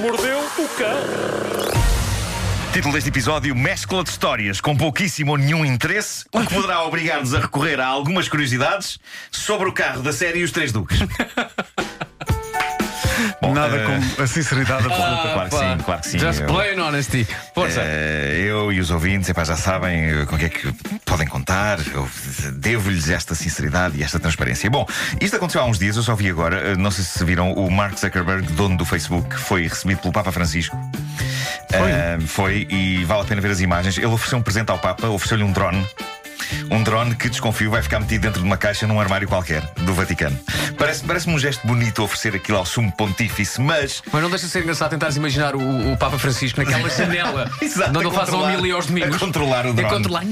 mordeu o cão. Título deste episódio: Mescla de histórias com pouquíssimo ou nenhum interesse, o que poderá obrigar-nos a recorrer a algumas curiosidades sobre o carro da série Os Três Duques. Bom, Nada eh, como a sinceridade absoluta. Claro que sim, claro que sim. Just Eu- plain honesty. Força. Eh, eu e os ouvintes epá, já sabem com o que é que podem contar. Eu devo-lhes esta sinceridade e esta transparência. Bom, isto aconteceu há uns dias, eu só vi agora. eh, Não sei se viram, o Mark Zuckerberg, dono do Facebook, foi recebido pelo Papa Francisco. Foi? Eh, foi e vale a pena ver as imagens. Ele ofereceu um presente ao Papa, ofereceu-lhe um drone. Um drone que, desconfio, vai ficar metido dentro de uma caixa num armário qualquer do Vaticano. Parece- Parece-me um gesto bonito oferecer aquilo ao sumo pontífice, mas Mas não deixa de ser engraçado tentares imaginar o, o Papa Francisco naquela janela Exato, onde a ele faz a homilia aos domingos. a controlar o A drone. controlar.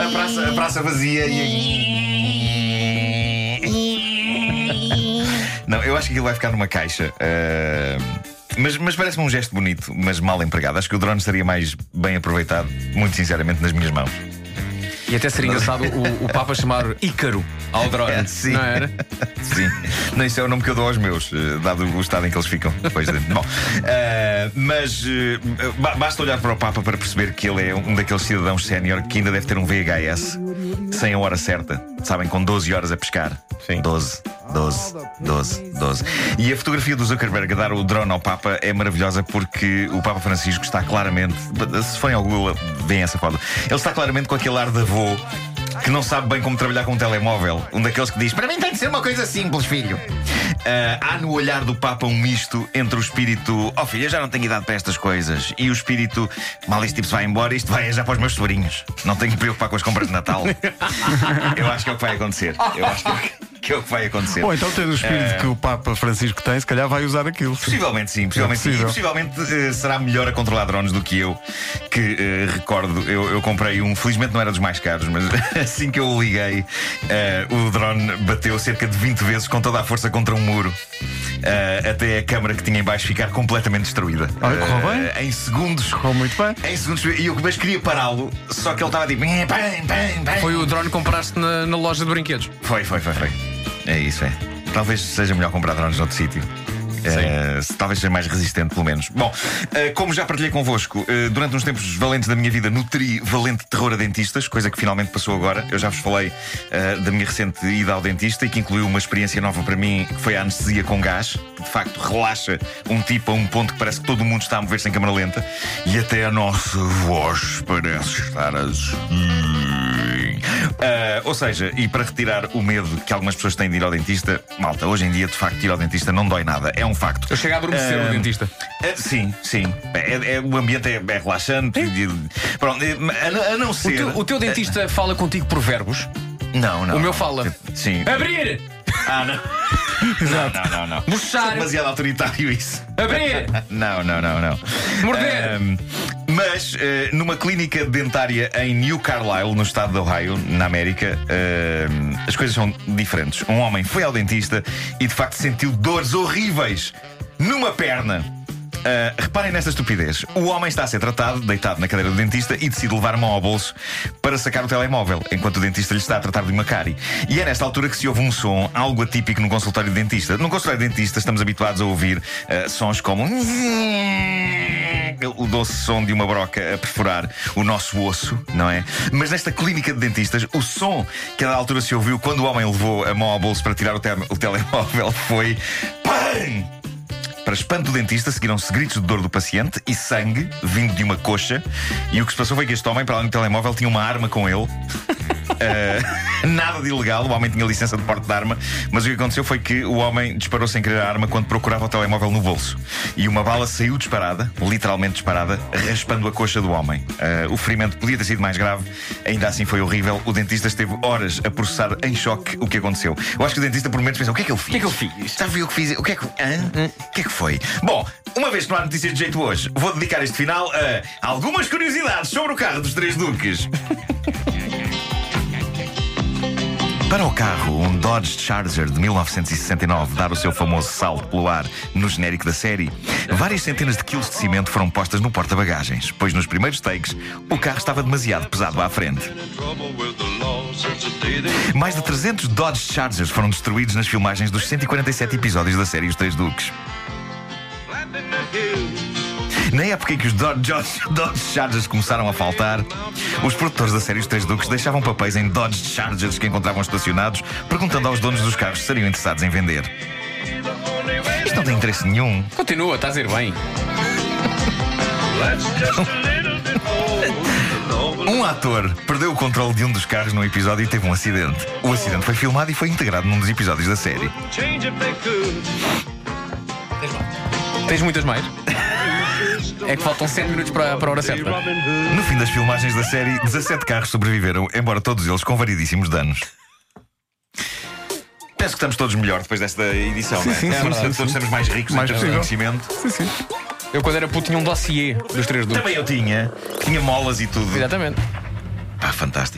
a praça, a praça vazia e. Não, eu acho que aquilo vai ficar numa caixa. ah, mas, mas parece-me um gesto bonito, mas mal empregado. Acho que o drone estaria mais bem aproveitado, muito sinceramente, nas minhas mãos. E até seria engraçado o, o Papa chamar Ícaro ao drone. É, sim. Não era? Sim. Nem isso é o nome que eu dou aos meus, eh, dado o estado em que eles ficam depois de dentro. Bom, eh, mas ba- basta olhar para o Papa para perceber que ele é um daqueles cidadãos sénior que ainda deve ter um VHS sem a hora certa. Sabem, com 12 horas a pescar. Sim. 12, 12, 12, 12. E a fotografia do Zuckerberg a dar o drone ao Papa é maravilhosa porque o Papa Francisco está claramente. Se forem ao Google, veem essa foto. Ele está claramente com aquele ar de avô que não sabe bem como trabalhar com um telemóvel. Um daqueles que diz: Para mim tem de ser uma coisa simples, filho. Ah, há no olhar do Papa um misto entre o espírito: Oh filho, eu já não tenho idade para estas coisas, e o espírito: Mal este tipo se vai embora, isto vai é já para os meus sobrinhos. Não tenho que me preocupar com as compras de Natal. eu acho que é o que vai acontecer. Eu acho que é o que, que é o que vai acontecer. Ou então, tendo o espírito Eh, que o Papa Francisco tem, se calhar vai usar aquilo. Possivelmente sim, possivelmente sim. E possível. possivelmente eh, será melhor a controlar drones do que eu, que eh, recordo, eu, eu comprei um, felizmente não era dos mais caros, mas assim que eu o liguei, o drone bateu cerca de 20 vezes com toda a força contra um muro. até a câmara que tinha em baixo ficar completamente destruída. Olha, correu Eh, Em segundos. Correu muito bem. Em segundos. E eu mas queria pará-lo, só que ele estava tipo. "Bem, bem, bem, bem." Foi o drone que compraste na, na loja de brinquedos. Foi, foi, foi, foi. É isso, é. Talvez seja melhor comprar drones noutro sítio. Se- talvez seja mais resistente, pelo menos. Bom, eh, como já partilhei convosco, eh, durante uns tempos valentes da minha vida, nutri valente terror a dentistas, coisa que finalmente passou agora. Eu já vos falei eh, da minha recente ida ao dentista e que incluiu uma experiência nova para mim, que foi a anestesia com gás, que de facto relaxa um tipo a um ponto que parece que todo mundo está a mover-se em câmara lenta e até a nossa voz parece estar assim. Ah, ou seja, e para retirar o medo que algumas pessoas têm de ir ao dentista, malta, hoje em dia de facto ir ao dentista não dói nada, é um facto. Eu chego a adormecer Ah, no dentista. é, sim, sim. É, é- o ambiente é, é relaxante. e- Pronto, é, a, não- a não O ser. teu, o teu dentista fala contigo por verbos. Não, não. O meu fala. Sim. Abrir! Ah, não. Não, não, não, não. Murchar. É demasiado autoritário isso. Abrir! Não, não, não, não. Morder. Ahm, mas eh, numa clínica dentária em New Carlisle, no estado de Ohio, na América, ahm, as coisas são diferentes. Um homem foi ao dentista e de facto sentiu dores horríveis numa perna. Ah, reparem nesta estupidez. O homem está a ser tratado, deitado na cadeira do dentista, e decide levar a mão ao bolso para sacar o telemóvel, enquanto o dentista lhe está a tratar de uma cárie. E é nesta altura que se ouve um som, algo atípico no consultório de dentista. No consultório de dentista estamos habituados a ouvir ah, sons como. O doce som de uma broca a perfurar o nosso osso, não é? Mas nesta clínica de dentistas, o som que a da altura se ouviu quando o homem levou a mão ao bolso para tirar o, te- o telemóvel foi. PAM! Para espanto do dentista, seguiram-se gritos de dor do paciente e sangue vindo de uma coxa. E o que se passou foi que este homem, para além do telemóvel, tinha uma arma com ele. Uh, nada de ilegal, o homem tinha licença de porte de arma, mas o que aconteceu foi que o homem disparou sem querer a arma quando procurava o telemóvel no bolso. E uma bala saiu disparada, literalmente disparada, raspando a coxa do homem. Uh, o ferimento podia ter sido mais grave, ainda assim foi horrível. O dentista esteve horas a processar em choque o que aconteceu. Eu acho que o dentista, por momentos, pensou: o que é que eu fiz? O que é que eu fiz? Sabe o que fiz? O que é que. Hã? O que é que foi? Bom, uma vez que não há notícias de jeito hoje, vou dedicar este final a algumas curiosidades sobre o carro dos Três Duques. Para o carro, um Dodge Charger de 1969 dar o seu famoso salto pelo ar no genérico da série, várias centenas de quilos de cimento foram postas no porta-bagagens, pois nos primeiros takes o carro estava demasiado pesado à frente. Mais de 300 Dodge Chargers foram destruídos nas filmagens dos 147 episódios da série Os Três Duques. Na época em que os Dodge, Dodge- Chargers começaram a faltar, os produtores da série Os Três Duques deixavam papéis em Dodge Chargers que encontravam estacionados, perguntando aos donos dos carros se estariam interessados em vender. Isto não tem interesse nenhum. Continua, estás a ir bem. Um ator perdeu o controle de um dos carros num episódio e teve um acidente. O acidente foi filmado e foi integrado num dos episódios da série. Tens muitas mais? É que faltam 7 minutos para, para a hora certa. No fim das filmagens da série, 17 carros sobreviveram, embora todos eles com variedíssimos danos. Penso que estamos todos melhor depois desta edição, Sim, não é? sim, É sim, todos sim. estamos mais ricos Mais em termos de conhecimento. Sim, sim. Eu, quando era puto, tinha um dossiê dos três duques. Também eu tinha, que tinha molas e tudo. Exatamente. Pá, fantástico.